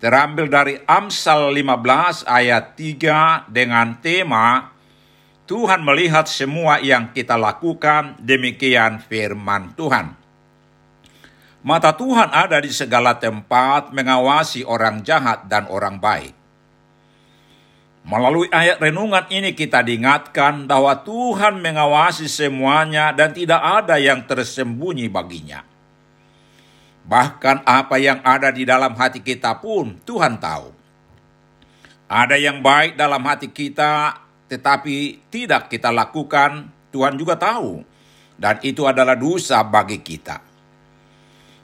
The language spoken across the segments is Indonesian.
terambil dari Amsal 15 ayat 3 dengan tema Tuhan melihat semua yang kita lakukan, demikian firman Tuhan. Mata Tuhan ada di segala tempat mengawasi orang jahat dan orang baik. Melalui ayat renungan ini kita diingatkan bahwa Tuhan mengawasi semuanya dan tidak ada yang tersembunyi baginya. Bahkan apa yang ada di dalam hati kita pun Tuhan tahu. Ada yang baik dalam hati kita, tetapi tidak kita lakukan, Tuhan juga tahu. Dan itu adalah dosa bagi kita.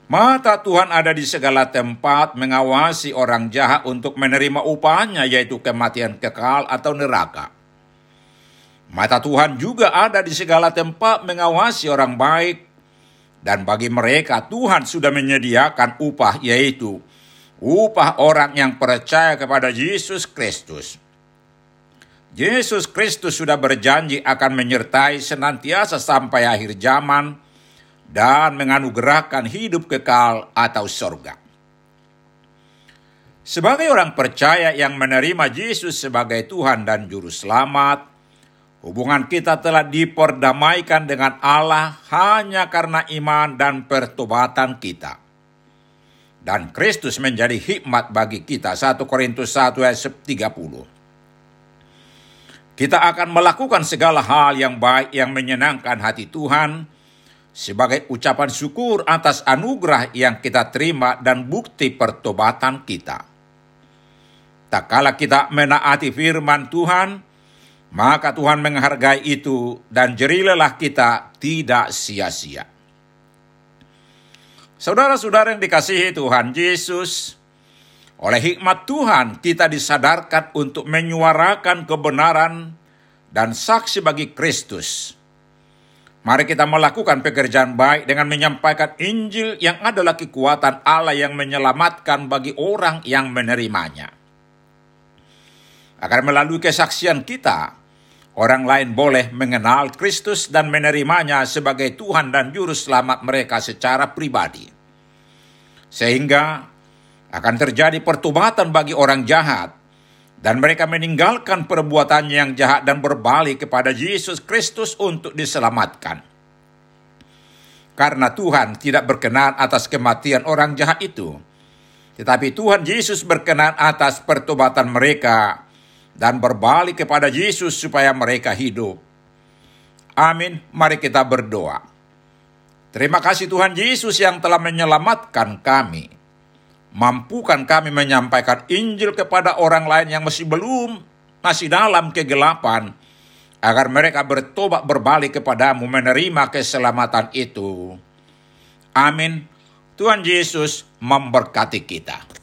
Mata Tuhan ada di segala tempat mengawasi orang jahat untuk menerima upahnya yaitu kematian kekal atau neraka. Mata Tuhan juga ada di segala tempat mengawasi orang baik dan bagi mereka Tuhan sudah menyediakan upah yaitu upah orang yang percaya kepada Yesus Kristus. Yesus Kristus sudah berjanji akan menyertai senantiasa sampai akhir zaman dan menganugerahkan hidup kekal atau sorga. Sebagai orang percaya yang menerima Yesus sebagai Tuhan dan Juru Selamat, hubungan kita telah diperdamaikan dengan Allah hanya karena iman dan pertobatan kita. Dan Kristus menjadi hikmat bagi kita. 1 Korintus 1 ayat 30. Kita akan melakukan segala hal yang baik yang menyenangkan hati Tuhan sebagai ucapan syukur atas anugerah yang kita terima dan bukti pertobatan kita. Tak kala kita menaati firman Tuhan, maka Tuhan menghargai itu dan jerilelah kita tidak sia-sia. Saudara-saudara yang dikasihi Tuhan Yesus, oleh hikmat Tuhan kita disadarkan untuk menyuarakan kebenaran dan saksi bagi Kristus. Mari kita melakukan pekerjaan baik dengan menyampaikan Injil yang adalah kekuatan Allah yang menyelamatkan bagi orang yang menerimanya. Agar melalui kesaksian kita, orang lain boleh mengenal Kristus dan menerimanya sebagai Tuhan dan Juru Selamat mereka secara pribadi. Sehingga akan terjadi pertobatan bagi orang jahat, dan mereka meninggalkan perbuatannya yang jahat dan berbalik kepada Yesus Kristus untuk diselamatkan. Karena Tuhan tidak berkenan atas kematian orang jahat itu, tetapi Tuhan Yesus berkenan atas pertobatan mereka dan berbalik kepada Yesus supaya mereka hidup. Amin. Mari kita berdoa. Terima kasih Tuhan Yesus yang telah menyelamatkan kami Mampukan kami menyampaikan Injil kepada orang lain yang masih belum, masih dalam kegelapan, agar mereka bertobat berbalik kepadamu menerima keselamatan itu. Amin. Tuhan Yesus memberkati kita.